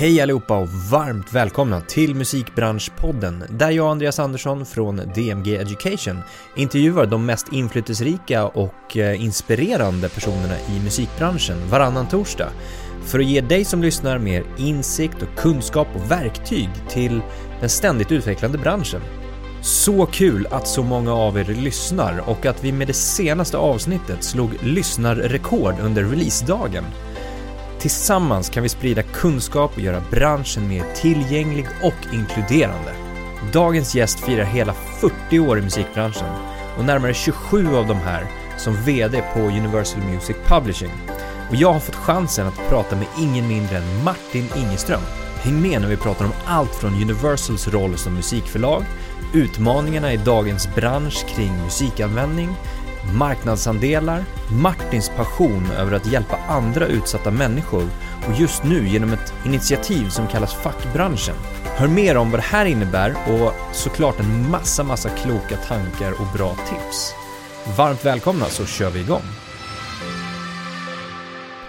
Hej allihopa och varmt välkomna till Musikbranschpodden där jag och Andreas Andersson från DMG Education intervjuar de mest inflytelserika och eh, inspirerande personerna i musikbranschen varannan torsdag för att ge dig som lyssnar mer insikt och kunskap och verktyg till den ständigt utvecklande branschen. Så kul att så många av er lyssnar och att vi med det senaste avsnittet slog lyssnarrekord under releasedagen. Tillsammans kan vi sprida kunskap och göra branschen mer tillgänglig och inkluderande. Dagens gäst firar hela 40 år i musikbranschen och närmare 27 av de här som VD på Universal Music Publishing. Och jag har fått chansen att prata med ingen mindre än Martin Ingeström. Häng med när vi pratar om allt från Universals roll som musikförlag, utmaningarna i dagens bransch kring musikanvändning, marknadsandelar, Martins passion över att hjälpa andra utsatta människor och just nu genom ett initiativ som kallas Fackbranschen. Hör mer om vad det här innebär och såklart en massa, massa kloka tankar och bra tips. Varmt välkomna så kör vi igång.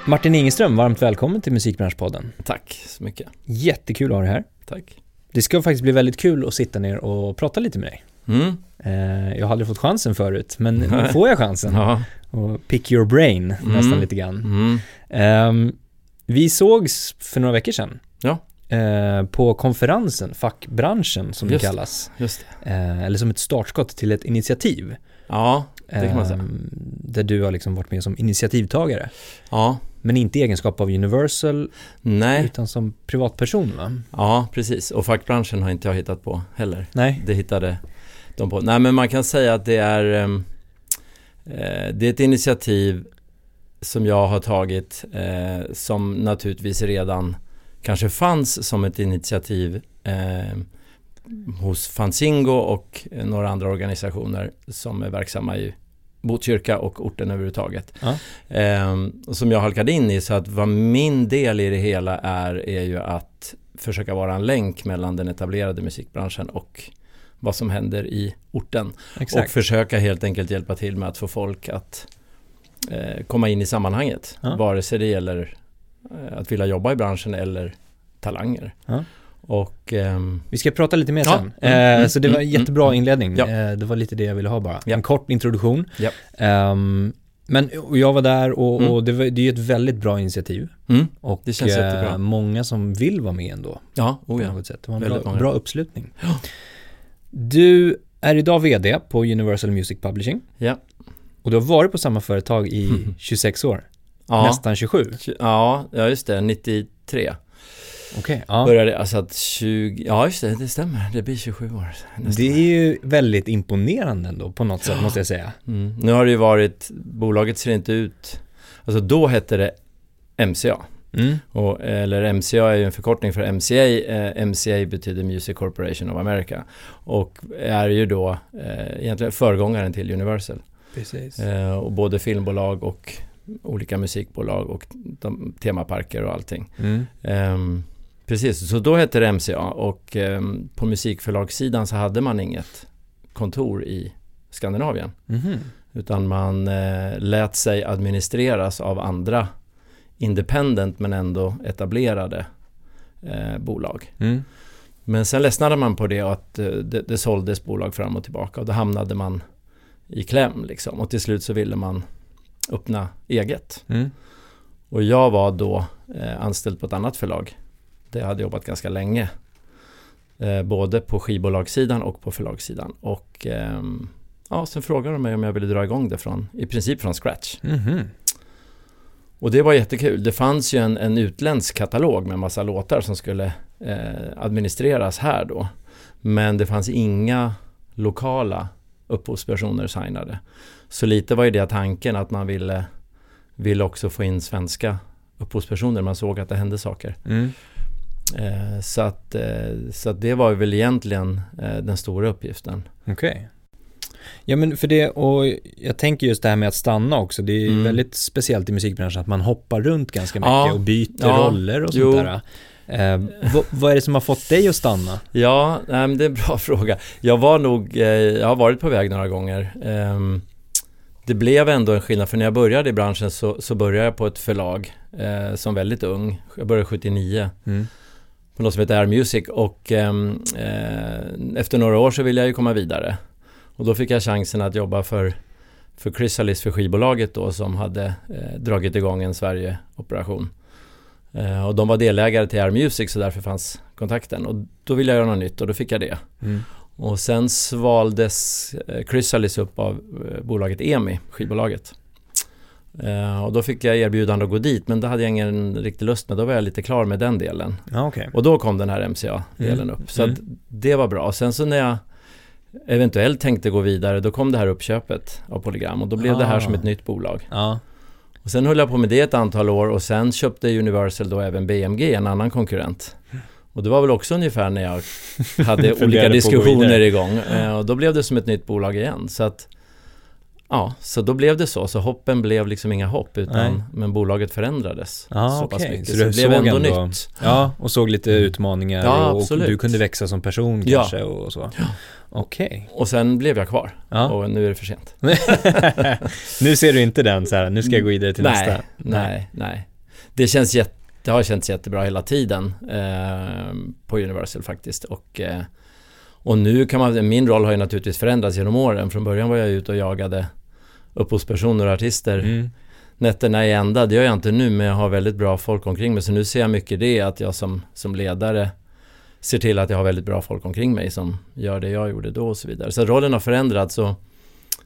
Martin Ingeström, varmt välkommen till Musikbranschpodden. Tack så mycket. Jättekul att ha dig här. Tack. Det ska faktiskt bli väldigt kul att sitta ner och prata lite med dig. Mm. Eh, Jag har aldrig fått chansen förut, men nu får jag chansen. Ja. Och pick your brain Mm. nästan lite grann. Mm. Ehm, vi sågs för några veckor sedan. Ja. Eh, på konferensen, fackbranschen som Just det det. kallas. Just det. Eh, eller som ett startskott till ett initiativ. Ja, det kan man säga. Ehm, där du har liksom varit med som initiativtagare. Ja. Men inte i egenskap av Universal, Nej. utan som privatperson va? Ja, precis. Och fackbranschen har inte jag hittat på heller. Nej. Det hittade de på. Nej, men man kan säga att det är ehm, eh, Det är ett initiativ som jag har tagit eh, som naturligtvis redan kanske fanns som ett initiativ eh, hos Fanzingo och några andra organisationer som är verksamma i Botkyrka och orten överhuvudtaget. Ja. Ehm, och som jag halkade in i så att vad min del i det hela är är ju att försöka vara en länk mellan den etablerade musikbranschen och vad som händer i orten. Och Exakt. försöka helt enkelt hjälpa till med att få folk att eh, komma in i sammanhanget. Ja. Vare sig det gäller eh, att vilja jobba i branschen eller talanger. Ja. Och ehm, Vi ska prata lite mer Ja. sen. Mm, Eh, mm, så det var en mm, jättebra mm. inledning. Ja. Eh, det var lite det jag ville ha bara. En kort introduktion. Ehm, men och jag var där och, Mm. och det, var, det är ju ett väldigt bra initiativ. mm, Och Det känns eh, jättebra. många som vill vara med ändå. ja, På oh ja. något sätt. Det var en bra, bra uppslutning. Du är idag VD på Universal Music Publishing. Ja. Och du har varit på samma företag i Mm. 26 år. Ja. Nästan 27. Ja, ja just det, 93 Okej, ja. började alltså att 20, ja just det, det stämmer, det blir 27 år nästan. Det är ju väldigt imponerande ändå på något sätt måste jag säga. Mm. Nu har det ju varit, bolaget ser inte ut, alltså då hette det MCA. Mm. Och, eller MCA är ju en förkortning för MCA. Eh, MCA betyder Music Corporation of America. Och är ju då eh, egentligen föregångaren till Universal. Precis. Eh, och både filmbolag och olika musikbolag och de, temaparker och allting. Mm. Ehm, precis, så då hette det MCA och ehm, på musikförlagssidan så hade man inget kontor i Skandinavien. Mhm. Utan man eh, lät sig administreras av andra independent men ändå etablerade eh, bolag. Mm. Men sen ledsnade man på det och att eh, det, det såldes bolag fram och tillbaka och då hamnade man i kläm liksom. Och till slut så ville man öppna eget. Mm. Och jag var då eh, anställd på ett annat förlag. Jag hade jobbat ganska länge. Eh, både på skivbolagssidan och på förlagssidan. Och ehm, ja, sen frågade de mig om jag ville dra igång det från, i princip från scratch. Mhm. Och det var jättekul. Det fanns ju en, en utländsk katalog med massa låtar som skulle eh, administreras här då. Men det fanns inga lokala upphovspersoner signade. Så lite var ju det tanken att man ville, ville också få in svenska upphovspersoner. Man såg att det hände saker. Mm. Eh, så, att, eh, så att det var väl egentligen eh, den stora uppgiften. Okej. Ja men för det, och jag tänker just det här med att stanna också, det är Mm. väldigt speciellt i musikbranschen att man hoppar runt ganska mycket Ja. och byter Ja. roller och sånt där. Eh, vad, vad är det som har fått dig att stanna? Ja, nej, men det är en bra fråga. Jag var nog, eh, jag har varit på väg några gånger. Ehm, det blev ändå en skillnad, för när jag började i branschen så, så började jag på ett förlag eh, som väldigt ung. Jag började 79. Mm. på något som heter Air Music och ehm, eh, efter några år så ville jag ju komma vidare. Och då fick jag chansen att jobba för, för Chrysalis, för skivbolaget då som hade eh, dragit igång en Sverige-operation. Eh, och de var delägare till Air Music så därför fanns kontakten. Och då ville jag göra något nytt och då fick jag det. Mm. Och sen svaldes eh, Chrysalis upp av eh, bolaget EMI, skivbolaget. Eh, och då fick jag erbjudande att gå dit men då hade jag ingen riktig lust med. Då var jag lite klar med den delen. Ja, okej. Och då kom den här MCA-delen Mm. upp. Så Mm. det var bra. Sen så när jag eventuellt tänkte gå vidare då kom det här uppköpet av Polygram och då blev det här Ah. som ett nytt bolag. Ja. Och sen höll jag på med det ett antal år och sen köpte Universal då även BMG, en annan konkurrent. Och det var väl också ungefär när jag hade olika diskussioner igång. Eh, Och då blev det som ett nytt bolag igen. Så att, ja, så då blev det så. Så hoppen blev liksom inga hopp, Nej. utan, men bolaget förändrades Ja, så pass okej. mycket. Så Så, det blev ändå ändå- nytt. ja, och såg lite utmaningar Ja, och, och du kunde växa som person Ja. kanske och så. Okej. Och sen blev jag kvar. Ja. Och nu är det för sent. nu ser du inte den så här, nu ska jag gå vidare till nej, nästa. Nej, nej. Det känns jätte, det har känts jättebra hela tiden eh, på Universal faktiskt. Och, eh, och nu kan man, min roll har ju naturligtvis förändrats genom åren. Från början var jag ute och jagade upphovspersoner och artister Mm. nätterna i ända. Det gör jag inte nu men jag har väldigt bra folk omkring mig. Så nu ser jag mycket det att jag som, som ledare ser till att jag har väldigt bra folk omkring mig som gör det jag gjorde då och så vidare. Så rollen har förändrats och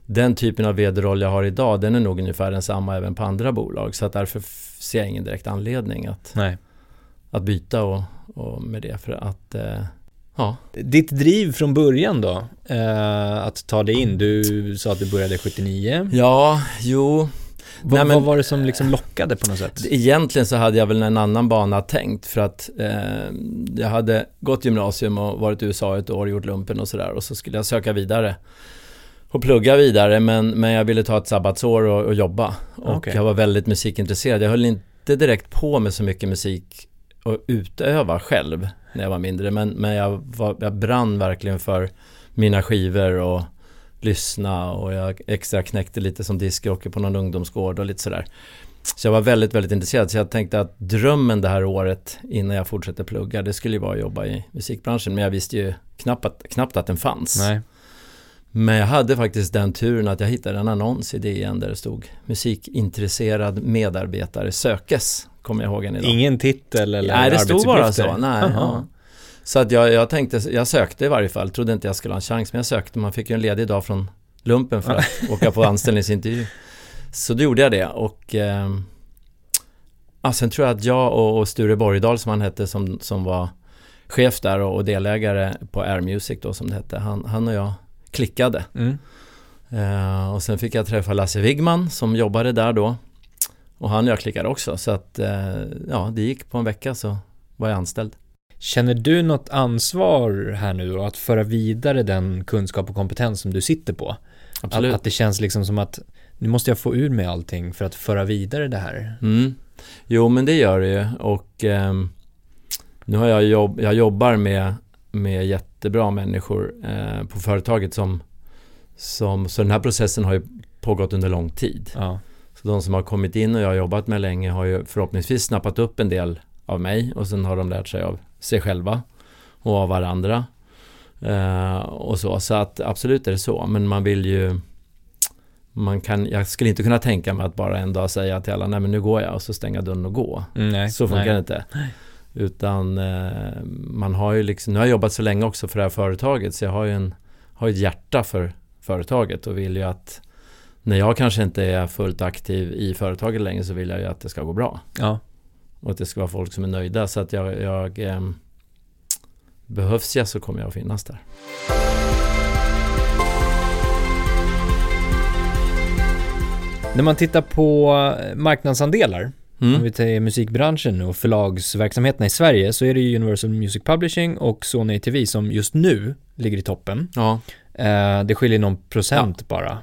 den typen av vd-roll jag har idag den är nog ungefär densamma även på andra bolag. Så att därför ser jag ingen direkt anledning att, Nej. att byta och, och med det. För att eh, ja, Ditt driv från början då, eh, att ta dig in, du sa att du började 79. ja, jo, Vad, Nej, men- vad var det som liksom lockade på något sätt? Egentligen så hade jag väl en annan bana tänkt för att eh, jag hade gått gymnasium och varit i USA ett år, gjort lumpen och sådär och så skulle jag söka vidare och plugga vidare men, men jag ville ta ett sabbatsår och, och jobba och Okej. jag var väldigt musikintresserad. Jag höll inte direkt på med så mycket musik och utöva själv när jag var mindre men, men jag, var, jag brann verkligen för mina skivor och lyssna och jag extra knäckte lite som discjockey på någon ungdomsgård och lite sådär. Så jag var väldigt, väldigt intresserad. Så jag tänkte att drömmen det här året innan jag fortsätter plugga, det skulle ju vara att jobba i musikbranschen. Men jag visste ju knappt att, knappt att den fanns. Nej. Men jag hade faktiskt den turen att jag hittade en annons i DN där det stod musikintresserad medarbetare sökes. Kommer jag ihåg än idag. Ingen titel eller Nej, det stod bara så. Nej, ja. Så att jag, jag tänkte, jag sökte i varje fall. Trodde inte jag skulle ha en chans, men jag sökte. Man fick ju en ledig dag från lumpen för att åka på anställningsintervju. Så då gjorde jag det och eh, ja, sen tror jag att jag och, och Sture Borgdahl som han hette som, som var chef där och, och delägare på Air Music då som det hette. Han, han och jag klickade. Mm. Eh, och sen fick jag träffa Lasse Wigman som jobbade där då. Och han och jag klickade också. Så att eh, ja, det gick på en vecka så var jag anställd. Känner du något ansvar här nu då, att föra vidare den kunskap och kompetens som du sitter på? Att, Absolut. att det känns liksom som att nu måste jag få ur mig allting för att föra vidare det här. Mm. Jo men det gör det ju och ehm, nu har jag jobb, jag jobbar med, med jättebra människor eh, på företaget som, som, så den här processen har ju pågått under lång tid. Ja. Så de som har kommit in och jag har jobbat med länge har ju förhoppningsvis snappat upp en del av mig och sen har de lärt sig av sig själva och av varandra. Eh, och så, så att absolut är det så, men man vill ju man kan, jag skulle inte kunna tänka mig att bara en dag säga till alla, nej men nu går jag och så stänga dörren och gå. Mm, nej. så funkar nej. det inte. Utan eh, man har ju liksom, nu har jag jobbat så länge också för det här företaget så jag har ju en, har ett hjärta för företaget och vill ju att när jag kanske inte är fullt aktiv i företaget längre så vill jag ju att det ska gå bra. Ja. Och att det ska vara folk som är nöjda så att jag, jag eh, behövs jag så kommer jag att finnas där. När man tittar på marknadsandelar, om Mm. vi tar musikbranschen och förlagsverksamheterna i Sverige, så är det ju Universal Music Publishing och Sony TV som just nu ligger i toppen. Ja, Eh, det skiljer någon procent bara.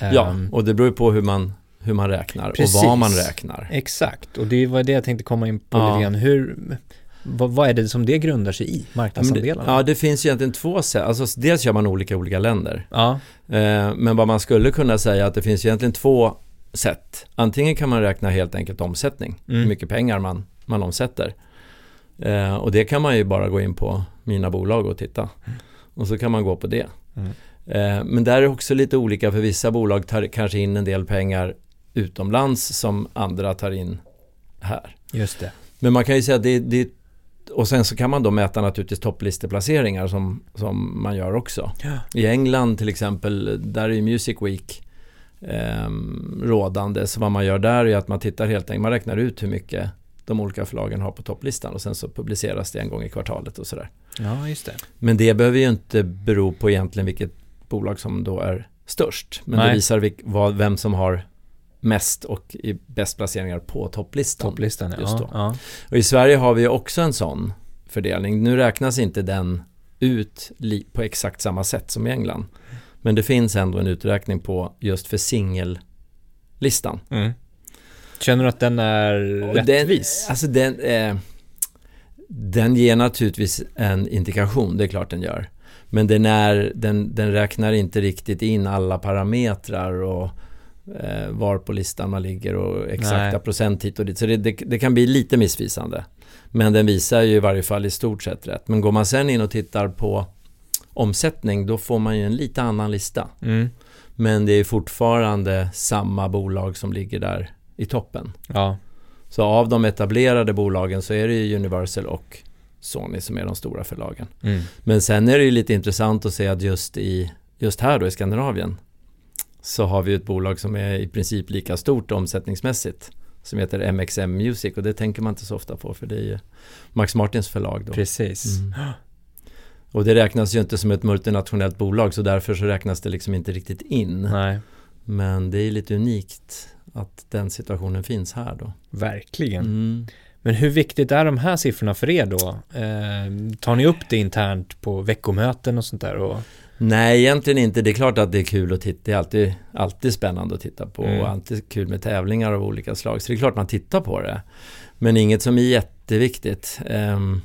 Ja, Ehm, och det beror ju på hur man, hur man räknar Precis. och vad man räknar. Exakt, och det var det jag tänkte komma in på Ja. lite grann. Hur, vad, vad är det som det grundar sig i, Ja, men det, marknadsandelarna? ja, det finns egentligen två sätt. Alltså, dels gör man olika i olika länder. Ja, Eh, men vad man skulle kunna säga att det finns egentligen två sätt. Antingen kan man räkna helt enkelt omsättning, Mm. hur mycket pengar man, man omsätter. Eh, och det kan man ju bara gå in på mina bolag och titta. Mm. Och så kan man gå på det. Mm. Eh, men där är det också lite olika för vissa bolag tar kanske in en del pengar utomlands som andra tar in här. Just det. Men man kan ju säga att det, det och sen så kan man då mäta naturligtvis topplisteplaceringar som, som man gör också. Ja. I England till exempel, där är Music Week eh, rådande. Så vad man gör där är att man tittar helt enkelt, man räknar ut hur mycket de olika förlagen har på topplistan och sen så publiceras det en gång i kvartalet och sådär. Ja, just det. Men det behöver ju inte bero på egentligen vilket bolag som då är störst. Men Nej. det visar vilk, vad, vem som har mest och i bäst placeringar på topplistan. Topplistan, ja. Just då. ja. Och i Sverige har vi också en sån fördelning. Nu räknas inte den ut på exakt samma sätt som i England. Men det finns ändå en uträkning på just för singellistan. Mm. Känner du att den är Och rättvis? Den, alltså den, eh, den ger naturligtvis en indikation, det är klart den gör. Men den, är, den, den räknar inte riktigt in alla parametrar och eh, var på listan man ligger och exakta Nej. procent hit och dit. Så det, det, det kan bli lite missvisande. Men den visar ju i varje fall i stort sett rätt. Men går man sen in och tittar på omsättning, då får man ju en lite annan lista. Mm. Men det är fortfarande samma bolag som ligger där i toppen. Ja. Så av de etablerade bolagen så är det ju Universal och Sony som är de stora förlagen. Mm. Men sen är det ju lite intressant att se att just, i, just här då i Skandinavien så har vi ett bolag som är i princip lika stort omsättningsmässigt som heter MXM Music och det tänker man inte så ofta på för det är ju Max Martins förlag då. Precis. Mm. Och det räknas ju inte som ett multinationellt bolag så därför så räknas det liksom inte riktigt in. Nej, Men det är lite unikt att den situationen finns här då. verkligen. Mm. Men hur viktigt är de här siffrorna för er då? Eh, tar ni upp det internt på veckomöten och sånt där? Och... Nej, egentligen inte. Det är klart att det är kul att titta. Det är alltid, alltid spännande att titta på Mm. och alltid kul med tävlingar av olika slag. Så det är klart man tittar på det. Men inget som är jätteviktigt. Ehm,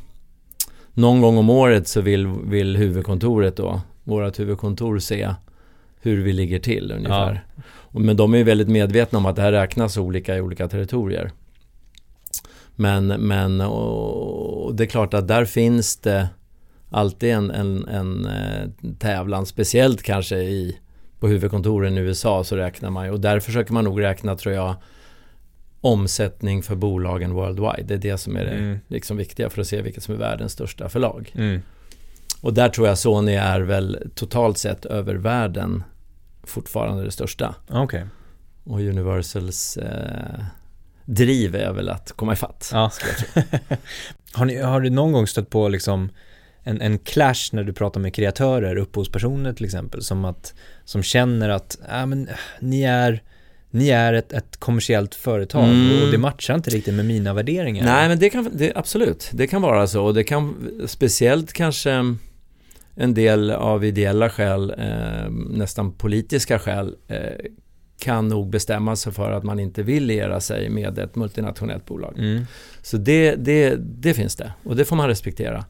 någon gång om året så vill, vill huvudkontoret då, vårt huvudkontor se hur vi ligger till ungefär. Och- Men de är ju väldigt medvetna om att det här räknas olika i olika territorier. Men, men och, det är klart att där finns det alltid en, en, en eh, tävlan, speciellt kanske i, på huvudkontoren i USA så räknar man ju och där försöker man nog räkna tror jag omsättning för bolagen worldwide. Det är det som är det Mm. liksom viktiga för att se vilket som är världens största förlag. Mm. Och där tror jag Sony är väl totalt sett över världen fortfarande det största. Okej. Och Universals eh, driv är väl att komma ifatt. Ja. har, ni, har du någon gång stött på liksom en, en clash när du pratar med kreatörer, upphovspersoner till exempel, som att som känner att äh, men, äh, ni är ni är ett, ett kommersiellt företag Mm. och det matchar inte riktigt med mina värderingar. Nej, men det kan det, absolut. Det kan vara så. Och det kan speciellt kanske en del av ideella skäl, eh, nästan politiska skäl, eh, kan nog bestämma sig för att man inte vill liera sig med ett multinationellt bolag. Mm. Så det, det, det finns det och det får man respektera.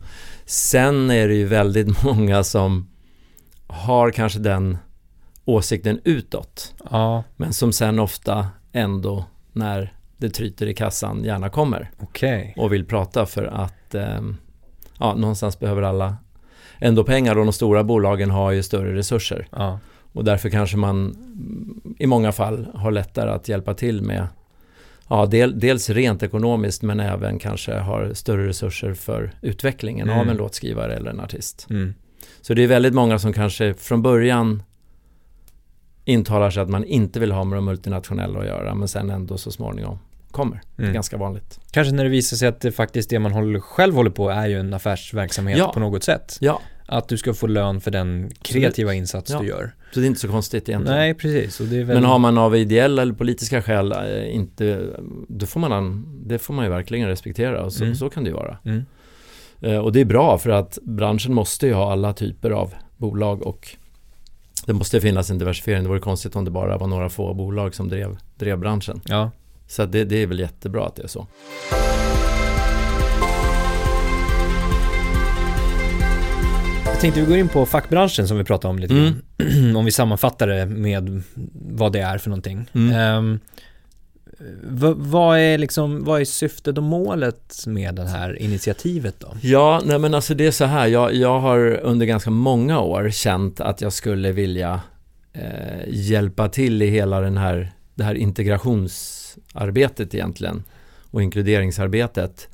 Sen är det ju väldigt många som har kanske den åsikten utåt. Ja, Men som sen ofta ändå när det tryter i kassan gärna kommer okej. och vill prata för att ehm, ja, någonstans behöver alla ändå pengar och de stora bolagen har ju större resurser. Ja. Och därför kanske man mm, i många fall har lättare att hjälpa till med ja, del, dels rent ekonomiskt men även kanske har större resurser för utvecklingen Mm. av en låtskrivare eller en artist. Mm. Så det är väldigt många som kanske från början intalar sig att man inte vill ha med de multinationella att göra men sen ändå så småningom kommer. Det är Mm. ganska vanligt. Kanske när det visar sig att det faktiskt det man håller, själv håller på är ju en affärsverksamhet Ja. på något sätt. Ja, Att du ska få lön för den kreativa insats Ja. du gör. Så det är inte så konstigt egentligen. Nej, precis. Och det är väl... Men har man av ideella eller politiska skäl eh, inte, då får man, det får man ju verkligen respektera och så, Mm. så kan det ju vara. Mm. Eh, Och det är bra för att branschen måste ju ha alla typer av bolag och det måste finnas en diversifiering. Det vore konstigt om det bara var några få bolag som drev, drev branschen. Ja. Så det, det är väl jättebra att det är så. Tänkte vi går in på fackbranschen som vi pratade om lite Mm. grann. om vi sammanfattar det med vad det är för någonting. Mm. V- vad, är liksom, vad är syftet och målet med det här initiativet då? Ja, nej men alltså det är så här. Jag, jag har under ganska många år känt att jag skulle vilja eh, hjälpa till i hela den här, det här integrationsarbetet egentligen och inkluderingsarbetet.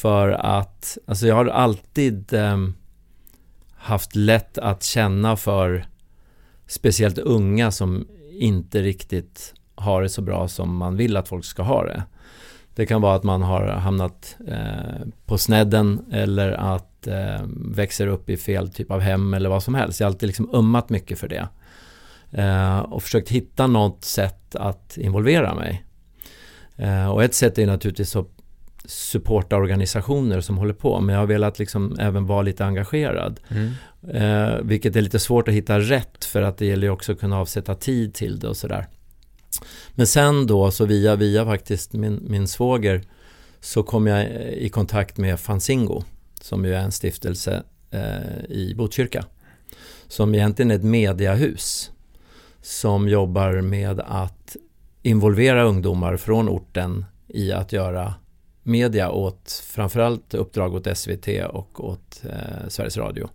För att, alltså jag har alltid eh, haft lätt att känna för speciellt unga som inte riktigt har det så bra som man vill att folk ska ha det. Det kan vara att man har hamnat eh, på snedden eller att eh, växer upp i fel typ av hem eller vad som helst. Jag har alltid liksom ummat mycket för det. Eh, och försökt hitta något sätt att involvera mig. Eh, och ett sätt är naturligtvis att supporta organisationer som håller på. Men jag har velat liksom även vara lite engagerad. Mm. Eh, vilket är lite svårt att hitta rätt för att det gäller ju också att kunna avsätta tid till det och sådär. Men sen då så via, via faktiskt min, min svåger så kom jag i kontakt med Fanzingo som ju är en stiftelse eh, i Botkyrka. Som egentligen är ett mediahus som jobbar med att involvera ungdomar från orten i att göra media åt framförallt uppdrag åt SVT och åt eh, Sveriges Radio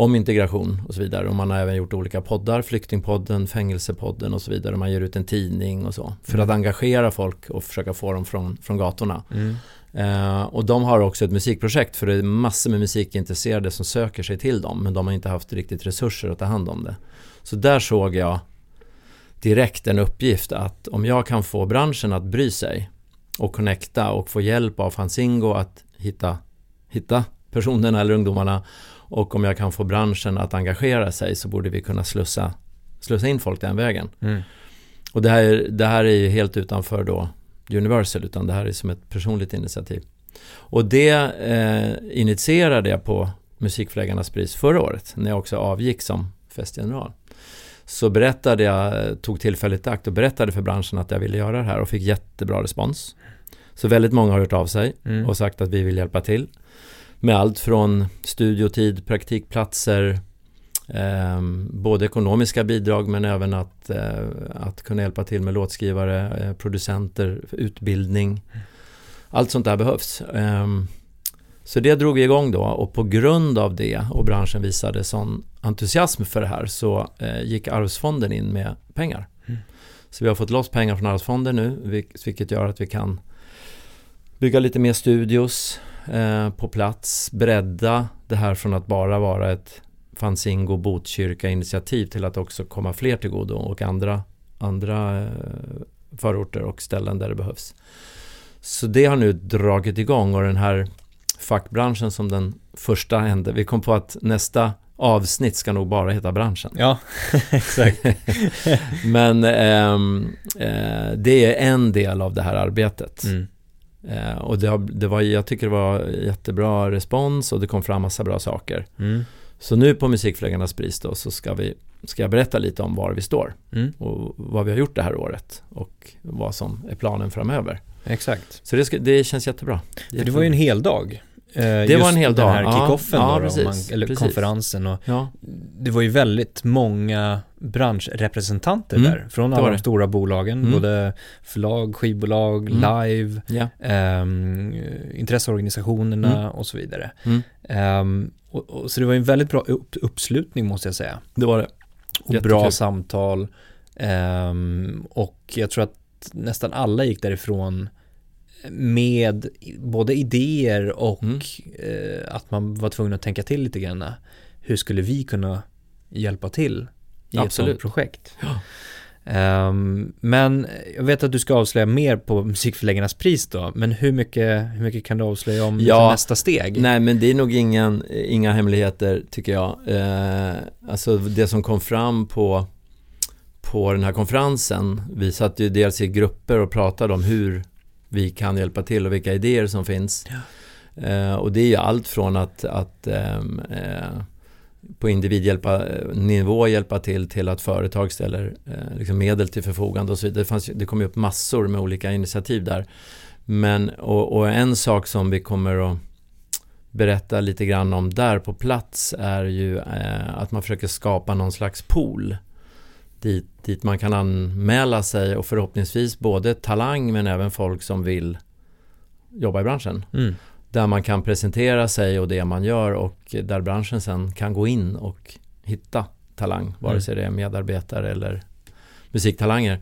om integration och så vidare. Och man har även gjort olika poddar, Flyktingpodden, Fängelsepodden och så vidare. Man ger ut en tidning och så. För att engagera folk och försöka få dem från, från gatorna. Mm. Eh, och de har också ett musikprojekt för det är massor med musikintresserade som söker sig till dem. Men de har inte haft riktigt resurser att ta hand om det. Så där såg jag direkt en uppgift att om jag kan få branschen att bry sig och connecta och få hjälp av Fanzingo att hitta, hitta personerna eller ungdomarna och om jag kan få branschen att engagera sig så borde vi kunna slussa, slussa in folk den vägen. Mm. Och det här, det här är ju helt utanför då Universal utan det här är som ett personligt initiativ. Och det eh, initierade jag på Musikförläggarnas pris förra året när jag också avgick som festgeneral. Så berättade jag, tog tillfället i akt och berättade för branschen att jag ville göra det här och fick jättebra respons. Så väldigt många har hört av sig Mm. och sagt att vi vill hjälpa till. Med allt från studiotid, praktikplatser, eh, både ekonomiska bidrag men även att, eh, att kunna hjälpa till med låtskrivare, eh, producenter, utbildning. Allt sånt där behövs. Eh, så det drog vi igång då och på grund av det och branschen visade sån entusiasm för det här så eh, gick Arvsfonden in med pengar. Mm. Så vi har fått loss pengar från Arvsfonden nu vil- vilket gör att vi kan bygga lite mer studios eh, på plats, bredda det här från att bara vara ett Fanzingo Botkyrka initiativ till att också komma fler till godo och andra, andra eh, förorter och ställen där det behövs. Så det har nu dragit igång och den här fackbranschen som den första hände. Vi kom på att nästa avsnitt ska nog bara heta branschen. Ja, exakt. Men ehm, eh, det är en del av det här arbetet. Mm. Eh, och det, det var, jag tycker det var jättebra respons och det kom fram massa bra saker. Mm. Så nu på Musikförläggarnas pris då så ska, vi, ska jag berätta lite om var vi står Mm. och vad vi har gjort det här året och vad som är planen framöver. Exakt. Så det, ska, det känns jättebra. För det var ju en hel dag. Eh, Det var en hel Den dag. här Ja, kickoffen ja, då, då, precis, man, eller precis. konferensen och Ja, det var ju väldigt många branschrepresentanter Mm, där. Från alla de stora bolagen, Mm. både förlag, skivbolag, Mm. live, ja. ehm, intresseorganisationerna Mm. och så vidare. Ehm, och, och, så det var ju en väldigt bra upp, uppslutning måste jag säga. det var det. Och Jättekul. bra samtal. Ehm, och jag tror att nästan alla gick därifrån med både idéer och Mm. eh, att man var tvungen att tänka till lite grann. Hur skulle vi kunna hjälpa till i ett Absolut. sådant projekt? Ja. Ehm, men jag vet att du ska avslöja mer på Musikförläggarnas pris då, men hur mycket, hur mycket kan du avslöja om Ja, liksom nästa steg? Nej men det är nog ingen, inga hemligheter tycker jag. Eh, alltså det som kom fram på, på den här konferensen. Vi satt ju dels i grupper och pratade om hur vi kan hjälpa till och vilka idéer som finns. Eh, och det är ju allt från att, att ehm, eh, på individnivå hjälpa till till att företag ställer eh, liksom medel till förfogande och så vidare. Det, fanns, det kom ju upp massor med olika initiativ där. Men, och, och en sak som vi kommer att berätta lite grann om där på plats är ju eh, att man försöker skapa någon slags pool dit, dit man kan anmäla sig och förhoppningsvis både talang men även folk som vill jobba i branschen. Mm. Där man kan presentera sig och det man gör och där branschen sen kan gå in och hitta talang, vare Mm. sig det är medarbetare eller musiktalanger.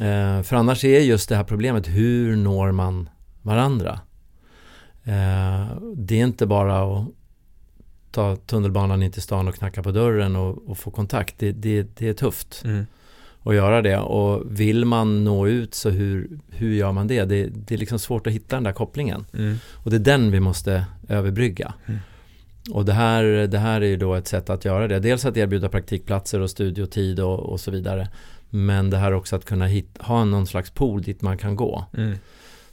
Eh, för annars är just det här problemet, hur når man varandra? Eh, det är inte bara att ta tunnelbanan in till stan och knacka på dörren och, och få kontakt. Det, det, det är tufft Mm. Att göra det och vill man nå ut så hur, hur gör man det? det? Det är liksom svårt att hitta den där kopplingen. Mm. Och det är den vi måste överbrygga. Mm. Och det här, det här är ju då ett sätt att göra det. Dels att erbjuda praktikplatser och studiotid och, och så vidare. Men det här också att kunna hit, ha någon slags pool dit man kan gå. Mm.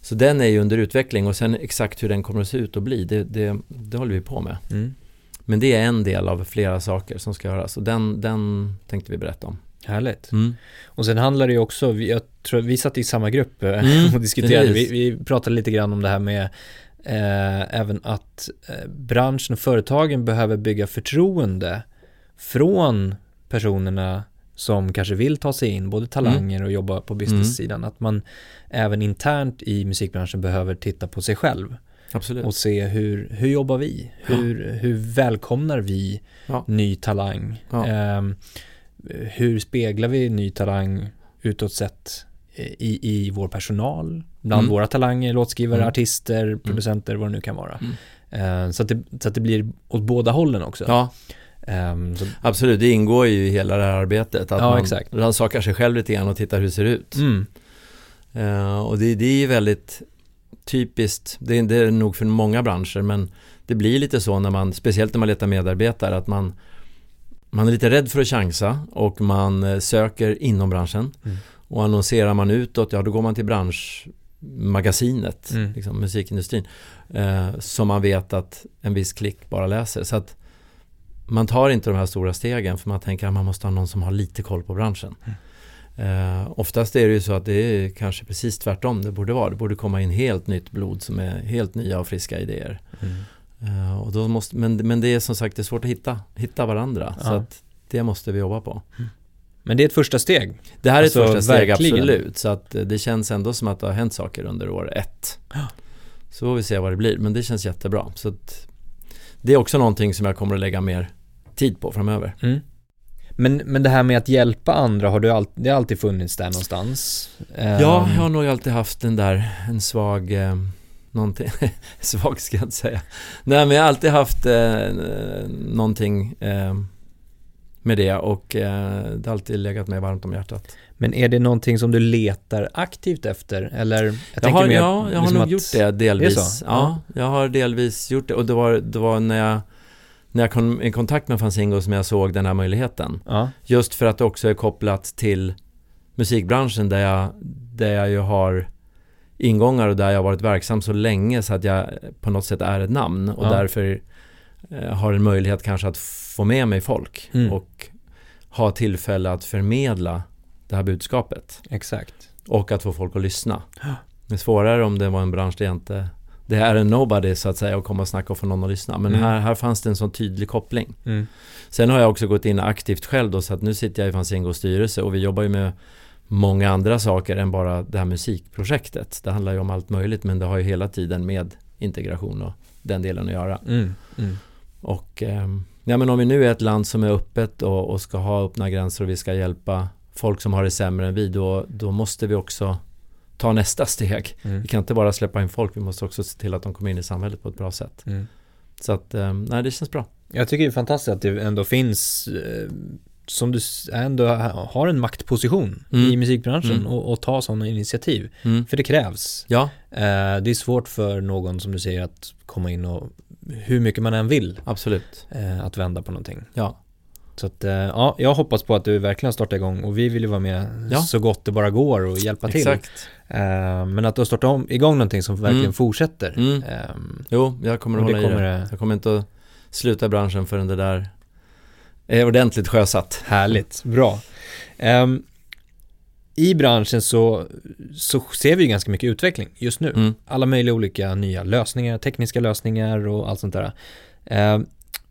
Så den är ju under utveckling och sen exakt hur den kommer att se ut och bli, det, det, det håller vi på med. Mm. Men det är en del av flera saker som ska göras och den, den tänkte vi berätta om. Härligt. Mm. Och sen handlar det ju också, jag tror vi satt i samma grupp eh, Mm, och diskuterade, vi, vi pratade lite grann om det här med eh, även att eh, branschen och företagen behöver bygga förtroende från personerna som kanske vill ta sig in, både talanger och jobba på business-sidan, att man även internt i musikbranschen behöver titta på sig själv Absolut. och se hur, hur jobbar vi? Hur, hur välkomnar vi Ja. ny talang? Ja. Ehm, hur speglar vi ny talang utåt sett i, i vår personal, bland Mm. våra talanger, låtskrivare, Mm. artister, producenter, vad det nu kan vara. Mm. Ehm, så, att det, så att det blir åt båda hållen också. Ja, Ehm, så, absolut. Det ingår ju i hela det här arbetet. Att Ja, man exakt. rannsakar sig själv lite grann och tittar hur det ser ut. mm, Eh, och det, det är ju väldigt typiskt, det, är- det är nog för många branscher, men det blir lite så när man, speciellt när man letar medarbetare, att man, man är lite rädd för att chansa och man eh, söker inom branschen. Mm. Och annonserar man utåt, ja då går man till branschmagasinet, Mm. liksom musikindustrin, eh, som man vet att en viss klick bara läser. Så att man tar inte de här stora stegen för man tänker att man måste ha någon som har lite koll på branschen. Eh, oftast är det ju så att det är kanske precis tvärtom det borde vara. Det borde komma in helt nytt blod som är helt nya och friska idéer. mm. Eh, och då måste, men, men det är som sagt det är svårt att hitta, hitta varandra. Så Ja. att det måste vi jobba på. Men det är ett första steg. Det här är Alltså, ett första steg, verkligen. absolut. Så att eh, det känns ändå som att det har hänt saker under år ett. Ja. Så får vi se vad det blir, men det känns jättebra. Så att det är också någonting som jag kommer att lägga mer tid på framöver. Mm. Men, men det här med att hjälpa andra, har du all, det har alltid funnits där någonstans? Ja, Ehm, jag har nog alltid haft den där, en svag, eh, någonting, svag ska jag inte säga. Nej, men jag har alltid haft eh, någonting eh, med det och eh, det har alltid legat mig varmt om hjärtat. Men är det någonting som du letar aktivt efter? Eller? Jag, Jag, tänker har, mer ja, jag har liksom nog att- gjort det delvis. Det? Ja, jag har delvis gjort det och det var, det var när jag när jag kom i kontakt med Fanzingo som jag såg den här möjligheten. Ja, Just för att det också är kopplat till musikbranschen där jag, där jag ju har ingångar och där jag varit verksam så länge så att jag på något sätt är ett namn och Ja. därför eh, har en möjlighet kanske att få med mig folk Mm. och ha tillfälle att förmedla det här budskapet exakt. och att få folk att lyssna. Det är svårare om det var en bransch där jag inte det är en nobody så att säga att komma och snacka och få någon att lyssna. Men Mm. här, här fanns det en sån tydlig koppling. Mm. Sen har jag också gått in aktivt själv då så att nu sitter jag i Fanzingos styrelse och vi jobbar ju med många andra saker än bara det här musikprojektet. Det handlar ju om allt möjligt men det har ju hela tiden med integration och den delen att göra. Mm. Mm. Och ehm, ja, men om vi nu är ett land som är öppet och, och ska ha öppna gränser och vi ska hjälpa folk som har det sämre än vi då, då måste vi också ta nästa steg. Mm. Vi kan inte bara släppa in folk, vi måste också se till att de kommer in i samhället på ett bra sätt. Mm. Så att, ehm, nej det känns bra. Jag tycker det är fantastiskt att det ändå finns, eh, som du ändå ha- har en maktposition Mm. i musikbranschen Mm. och, och ta sådana initiativ. Mm. För det krävs. Ja, Eh, det är svårt för någon som du säger att komma in och hur mycket man än vill absolut. eh, att vända på någonting. Ja. Så att, eh, ja, jag hoppas på att du verkligen startar igång och vi vill ju vara med Ja. så gott det bara går och hjälpa till. Exakt. Eh, men att du har startat om, igång någonting som verkligen Mm. fortsätter. Mm. Ehm, Jo, jag kommer att hålla kommer i det. det, Jag kommer inte att sluta branschen förrän det där är ordentligt sjösatt. härligt, bra. Ehm, I branschen så, så ser vi ju ganska mycket utveckling just nu. Mm. Alla möjliga olika nya lösningar, tekniska lösningar och allt sånt där. Ehm,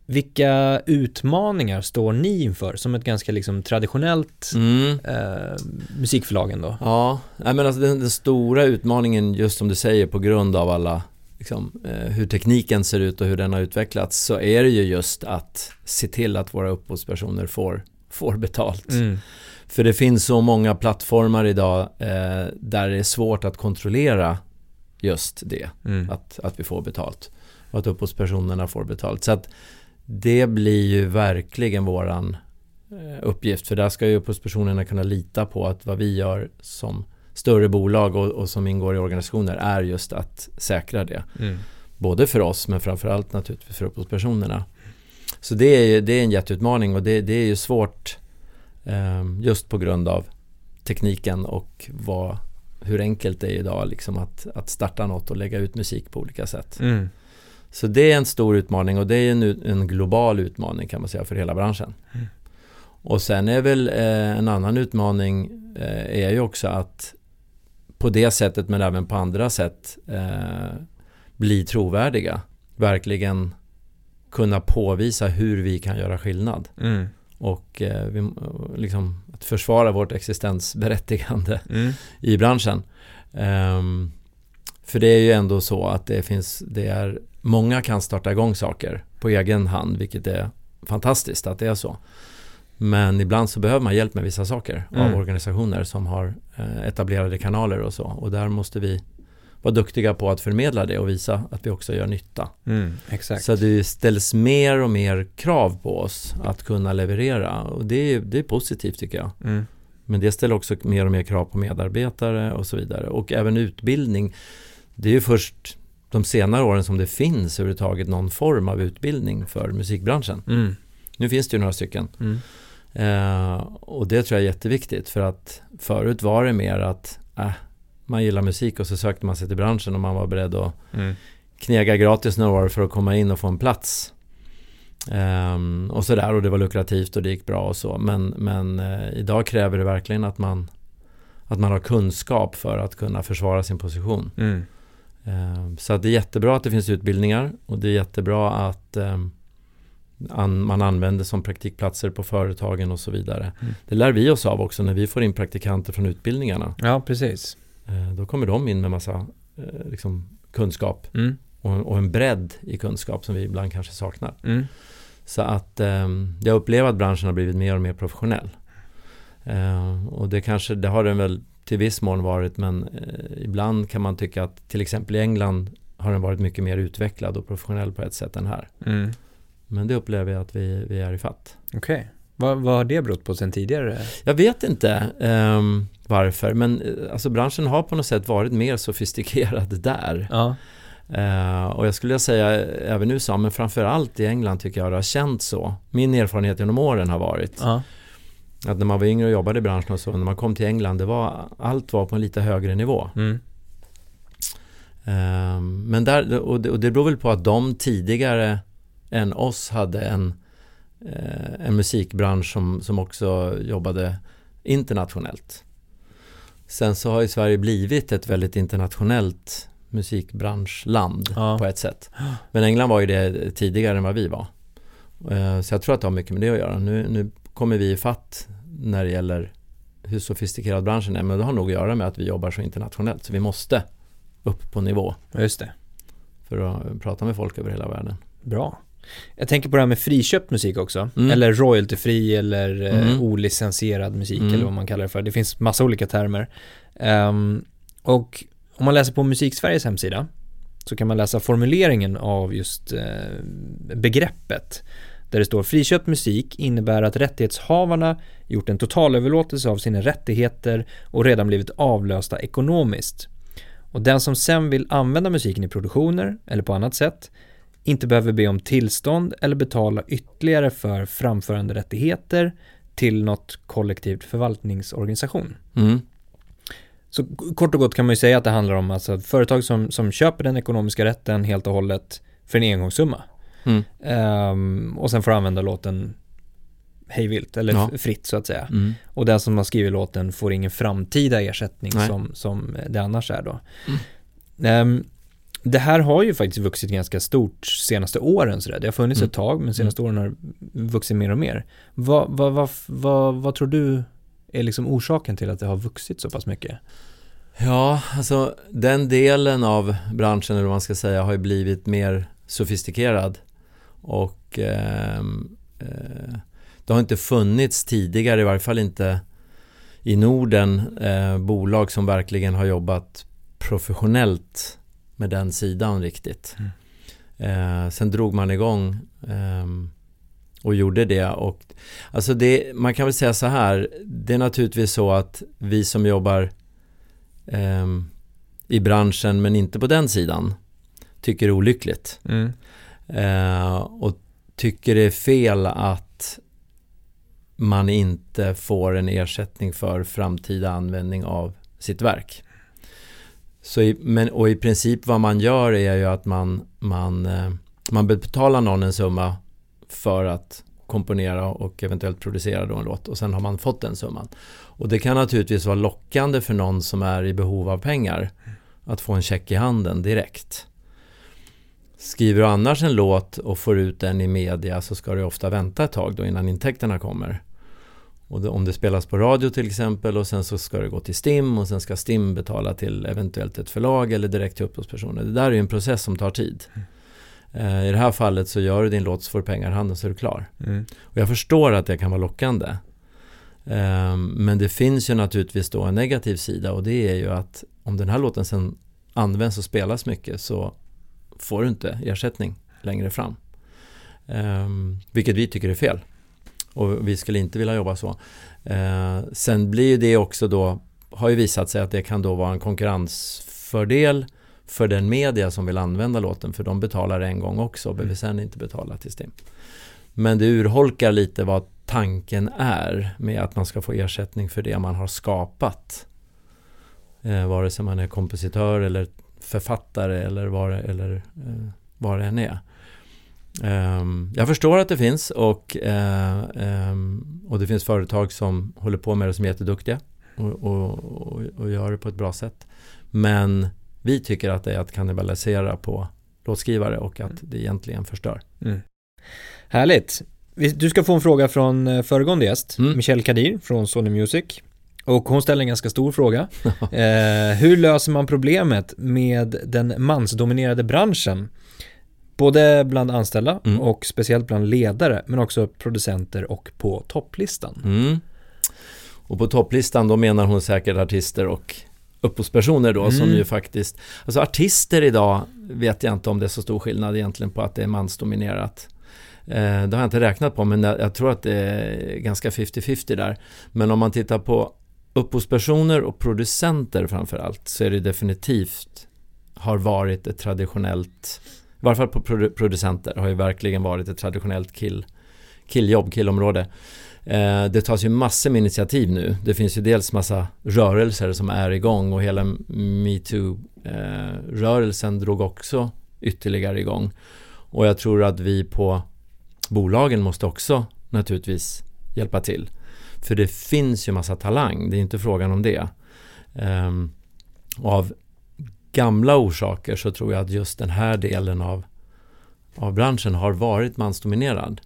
Vilka utmaningar står ni inför som ett ganska liksom traditionellt Mm. eh, musikförlag ändå? Ja, men alltså den, den stora utmaningen just som du säger på grund av alla liksom, eh, hur tekniken ser ut och hur den har utvecklats så är det ju just att se till att våra upphovspersoner får, får betalt. Mm. För det finns så många plattformar idag eh, där det är svårt att kontrollera just det, Mm. att, att vi får betalt och att upphovspersonerna får betalt. Så att det blir ju verkligen våran eh, uppgift för där ska ju upphovspersonerna kunna lita på att vad vi gör som större bolag och, och som ingår i organisationer är just att säkra det. Mm. Både för oss men framförallt naturligtvis för upphovspersonerna. Så det är, det är en jätteutmaning och det, det är ju svårt eh, just på grund av tekniken och vad, hur enkelt det är idag liksom att, att starta något och lägga ut musik på olika sätt. Mm. Så det är en stor utmaning och det är en, en global utmaning kan man säga för hela branschen. Mm. Och sen är väl eh, en annan utmaning eh, är ju också att på det sättet men även på andra sätt eh, bli trovärdiga. Verkligen kunna påvisa hur vi kan göra skillnad. Mm. Och eh, vi, liksom, att försvara vårt existensberättigande Mm. i branschen. Ehm, för det är ju ändå så att det finns, det är, många kan starta igång saker på egen hand, vilket är fantastiskt att det är så. Men ibland så behöver man hjälp med vissa saker Mm. av organisationer som har eh, etablerade kanaler och så. Och där måste vi vara duktiga på att förmedla det och visa att vi också gör nytta. Mm. Så det ställs mer och mer krav på oss att kunna leverera och det är, det är positivt tycker jag. Mm. Men det ställer också mer och mer krav på medarbetare och så vidare. Och även utbildning. Det är ju först de senare åren som det finns överhuvudtaget någon form av utbildning för musikbranschen. Mm. Nu finns det ju några stycken. Eh, och det tror jag är jätteviktigt för att förut var det mer att äh, man gillar musik och så sökte man sig till branschen och man var beredd att Mm. knega gratis några år för att komma in och få en plats. Ehm, och sådär och det var lukrativt och det gick bra och så. Men, men eh, idag kräver det verkligen att man, att man har kunskap för att kunna försvara sin position. Mm. Ehm, så att det är jättebra att det finns utbildningar och det är jättebra att ehm, an, man använder som praktikplatser på företagen och så vidare. Mm. Det lär vi oss av också när vi får in praktikanter från utbildningarna. Ja, precis. Eh, då kommer de in med massa eh, liksom, kunskap Mm. och, och en bredd i kunskap som vi ibland kanske saknar. Mm. Så att eh, jag upplever att branschen har blivit mer och mer professionell. Eh, och det kanske, det har den väl till viss mån varit men ibland kan man tycka att till exempel i England har den varit mycket mer utvecklad och professionell på ett sätt än här. Men det upplever jag att vi, vi är i fatt. Okej. Vad, vad har det berott på sen tidigare? Jag vet inte ehm, varför men eh, alltså branschen har på något sätt varit mer sofistikerad där. Ja. Eh, och jag skulle säga även i USA men framförallt i England tycker jag det har känts så. Min erfarenhet genom åren har varit Ja. att när man var yngre och jobbade i branschen och så, när man kom till England, det var, allt var på en lite högre nivå. Mm. Ehm, men där, och det, och det beror väl på att de tidigare än oss hade en, eh, en musikbransch som, som också jobbade internationellt. Sen så har ju Sverige blivit ett väldigt internationellt musikbranschland Ja. på ett sätt. Men England var ju det tidigare än vad vi var. Eh, Så jag tror att det har mycket med det att göra. Nu, nu kommer vi i fatt när det gäller hur sofistikerad branschen är. Men det har nog att göra med att vi jobbar så internationellt. Så vi måste upp på nivå Just det. för att prata med folk över hela världen. Bra. Jag tänker på det här med friköpt musik också. Mm. Eller royaltyfri eller eh, Mm. olicensierad musik Mm. eller vad man kallar det för. Det finns massa olika termer. Ehm, och om man läser på Musiksveriges hemsida så kan man läsa formuleringen av just eh, begreppet. Där det står friköpt musik innebär att rättighetshavarna gjort en totalöverlåtelse av sina rättigheter och redan blivit avlösta ekonomiskt. Och den som sen vill använda musiken i produktioner eller på annat sätt inte behöver be om tillstånd eller betala ytterligare för framföranderättigheter till något kollektivt förvaltningsorganisation. Mm. Så kort och gott kan man ju säga att det handlar om alltså företag som, som köper den ekonomiska rätten helt och hållet för en engångssumma. Mm. Ehm, och sen får använda låten hejvilt eller Ja. fritt så att säga. Mm. Och den som har skrivit låten får ingen framtida ersättning Nej. som, som det annars är då. Mm. Det här har ju faktiskt vuxit ganska stort senaste åren sådär. Det har funnits Mm. ett tag men senaste åren har vuxit mer och mer. Vad, vad, vad, vad, vad tror du är liksom orsaken till att det har vuxit så pass mycket? Ja, alltså den delen av branschen, eller vad man ska säga, har ju blivit mer sofistikerad. Och ehm, eh, det har inte funnits tidigare, i varje fall inte i Norden, eh, bolag som verkligen har jobbat professionellt med den sidan riktigt. Eh, sen drog man igång ehm, och gjorde det. Och, alltså det, man kan väl säga så här, det är naturligtvis så att vi som jobbar ehm, i branschen men inte på den sidan tycker det är olyckligt. Mm. Eh, och tycker det är fel att man inte får en ersättning för framtida användning av sitt verk. Så i, men, och i princip vad man gör är ju att man, man, eh, man betalar någon en summa för att komponera och eventuellt producera då en låt och sen har man fått den summan. Och det kan naturligtvis vara lockande för någon som är i behov av pengar att få en check i handen direkt. Skriver du annars en låt och får ut den i media så ska du ofta vänta ett tag då innan intäkterna kommer. Och det, om det spelas på radio till exempel och sen så ska det gå till STIM och sen ska STIM betala till eventuellt ett förlag eller direkt till upphovspersoner. Det där är ju en process som tar tid. Eh, I det här fallet så gör du din låt så får du pengar i handen så är du klar. Mm. Och jag förstår att det kan vara lockande. Ehm, Men det finns ju naturligtvis då en negativ sida och det är ju att om den här låten sen används och spelas mycket så får du inte ersättning längre fram. Ehm, Vilket vi tycker är fel. Och vi skulle inte vilja jobba så. Eh, Sen blir ju det också då, har ju visat sig att det kan då vara en konkurrensfördel för den media som vill använda låten för de betalar en gång också och behöver sen inte betala till STIM. Men det urholkar lite vad tanken är med att man ska få ersättning för det man har skapat. Eh, vare sig man är kompositör eller författare eller vad eller, eh, vad det än är. Ehm, jag förstår att det finns och, eh, ehm, och det finns företag som håller på med det som är jätteduktiga och, och, och, gör det på ett bra sätt. Men vi tycker att det är att kannibalisera på låtskrivare och att det egentligen förstör. Mm. Härligt. Du ska få en fråga från eh, föregående gäst, Mm. Michelle Kadir från Sony Music. Och hon ställer en ganska stor fråga. eh, hur löser man problemet med den mansdominerade branschen? Både bland anställda Mm. och speciellt bland ledare, men också producenter och på topplistan. Mm. Och på topplistan då menar hon säkert artister och upphovspersoner då som Mm. ju faktiskt Alltså artister idag vet jag inte om det är så stor skillnad egentligen på att det är mansdominerat. Eh, det har jag inte räknat på men jag, jag tror att det är ganska 50-50 där. Men om man tittar på upphovspersoner och producenter framförallt så är det definitivt har varit ett traditionellt i varje fall på produ- producenter har ju verkligen varit ett traditionellt kill, killjobb, killområde. Eh, det tas ju massor med initiativ nu. Det finns ju dels massa rörelser som är igång och hela metoo-rörelsen drog också ytterligare igång. Och jag tror att vi på bolagen måste också naturligtvis hjälpa till. För det finns ju massa talang, det är inte frågan om det. Eh, av gamla orsaker så tror jag att just den här delen av, av branschen har varit mansdominerad.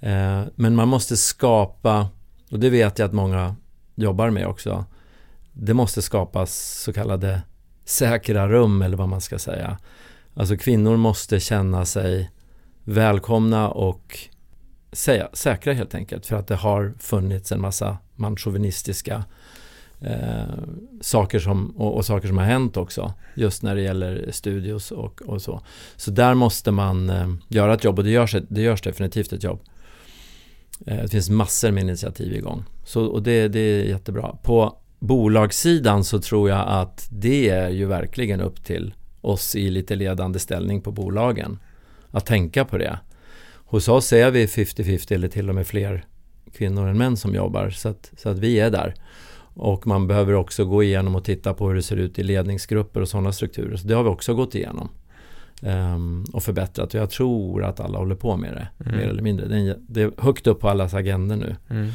Eh, men man måste skapa, och det vet jag att många jobbar med också, det måste skapas så kallade säkra rum eller vad man ska säga. Alltså kvinnor måste känna sig välkomna och säga, säkra helt enkelt för att det har funnits en massa manschauvinistiska eh, saker som, och, och, saker som har hänt också just när det gäller studios och, och så. Så där måste man eh, göra ett jobb och det görs, det görs definitivt ett jobb. Eh, det finns massor med initiativ igång. Så, och det, det är jättebra. På bolagssidan så tror jag att det är ju verkligen upp till oss i lite ledande ställning på bolagen att tänka på det. Hos oss är vi 50-50 eller till och med fler kvinnor än män som jobbar så att, så att vi är där. Och man behöver också gå igenom och titta på hur det ser ut i ledningsgrupper och sådana strukturer. Så det har vi också gått igenom. Um, och förbättrat. Och jag tror att alla håller på med det, mm. mer eller mindre. Det är, det är högt upp på allas agenda nu. Mm.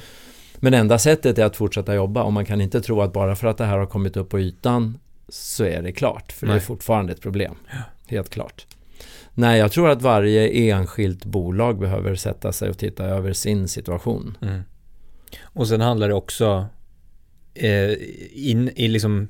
Men enda sättet är att fortsätta jobba och man kan inte tro att bara för att det här har kommit upp på ytan så är det klart. För Nej. det är fortfarande ett problem. Helt klart. Nej, jag tror att varje enskilt bolag behöver sätta sig och titta över sin situation. Mm. Och sen handlar det också in, i liksom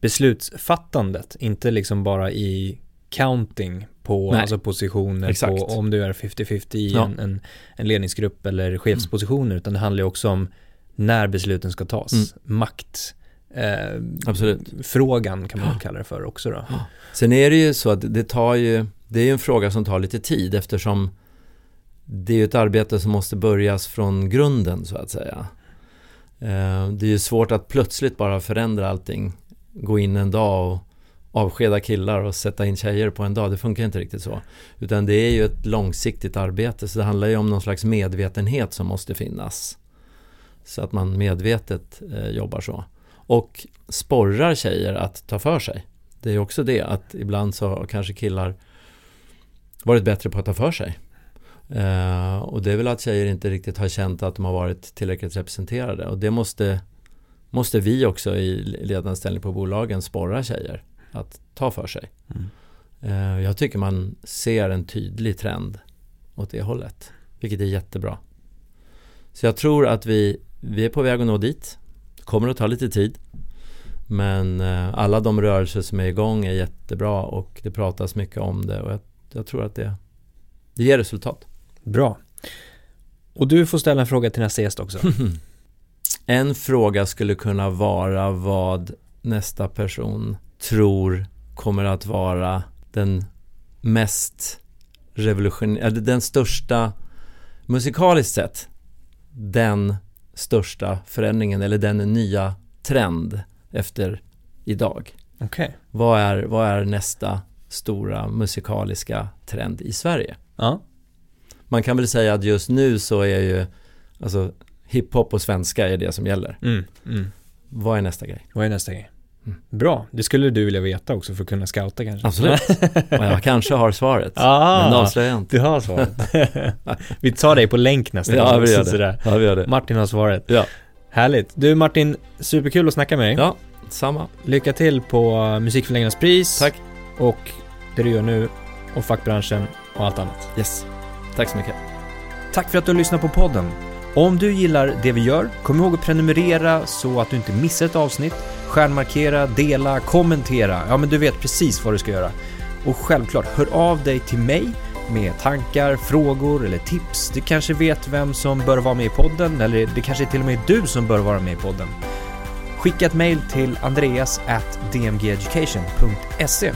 beslutsfattandet, inte liksom bara i counting på Nej. alltså positioner Exakt. på om du är 50-50 i Ja. en, en, en ledningsgrupp eller chefspositioner utan det handlar ju också om när besluten ska tas. Mm. Makt. Eh, Absolut. frågan kan man väl kalla det för också då. Sen är det ju så att det tar ju, det är ju en fråga som tar lite tid eftersom det är ju ett arbete som måste börjas från grunden så att säga. Eh, det är ju svårt att plötsligt bara förändra allting, gå in en dag och avskeda killar och sätta in tjejer på en dag. Det funkar inte riktigt så. Utan det är ju ett långsiktigt arbete så det handlar ju om någon slags medvetenhet som måste finnas. Så att man medvetet eh, jobbar så. Och sporrar tjejer att ta för sig. Det är ju också det att ibland så har kanske killar varit bättre på att ta för sig. Eh, och det är väl att tjejer inte riktigt har känt att de har varit tillräckligt representerade. Och det måste, måste vi också i ledande ställning på bolagen sporra tjejer att ta för sig. Mm. Eh, jag tycker man ser en tydlig trend åt det hållet. Vilket är jättebra. Så jag tror att vi, vi är på väg att nå dit. kommer att ta lite tid. Men eh, alla de rörelser som är igång är jättebra och det pratas mycket om det och jag, jag tror att det, det ger resultat. Bra. Och du får ställa en fråga till nästa gäst också. En fråga skulle kunna vara vad nästa person tror kommer att vara den mest revolutionerande, den största, musikaliskt sett, den största förändringen eller den nya trend efter idag. Okej. Vad är, vad är nästa stora musikaliska trend i Sverige? Ja. Man kan väl säga att just nu så är ju alltså hiphop och svenska är det som gäller. Mm. Mm. Vad är nästa grej? Vad är nästa grej? Mm. Bra, det skulle du vilja veta också för att kunna scouta kanske. Absolut. Och jag kanske har svaret. Ah, Men avslöja inte. du har svaret. vi tar dig på länk nästa Ja, gång. vi gör det. Ja, vi gör det. Martin har svaret. Ja. Härligt. Du Martin, superkul att snacka med dig. Ja, samma. Lycka till på Musikförläggarnas pris. Tack. Och det du gör nu och fackbranschen och allt annat. Yes. Tack så mycket. Tack för att du har lyssnat på podden. Om du gillar det vi gör, kom ihåg att prenumerera så att du inte missar ett avsnitt. Stjärnmarkera, dela, kommentera. Ja, men du vet precis vad du ska göra. Och självklart, hör av dig till mig med tankar, frågor eller tips. Du kanske vet vem som bör vara med i podden eller det kanske är till och med du som bör vara med i podden. Skicka ett mail till andreas at dmgeducation.se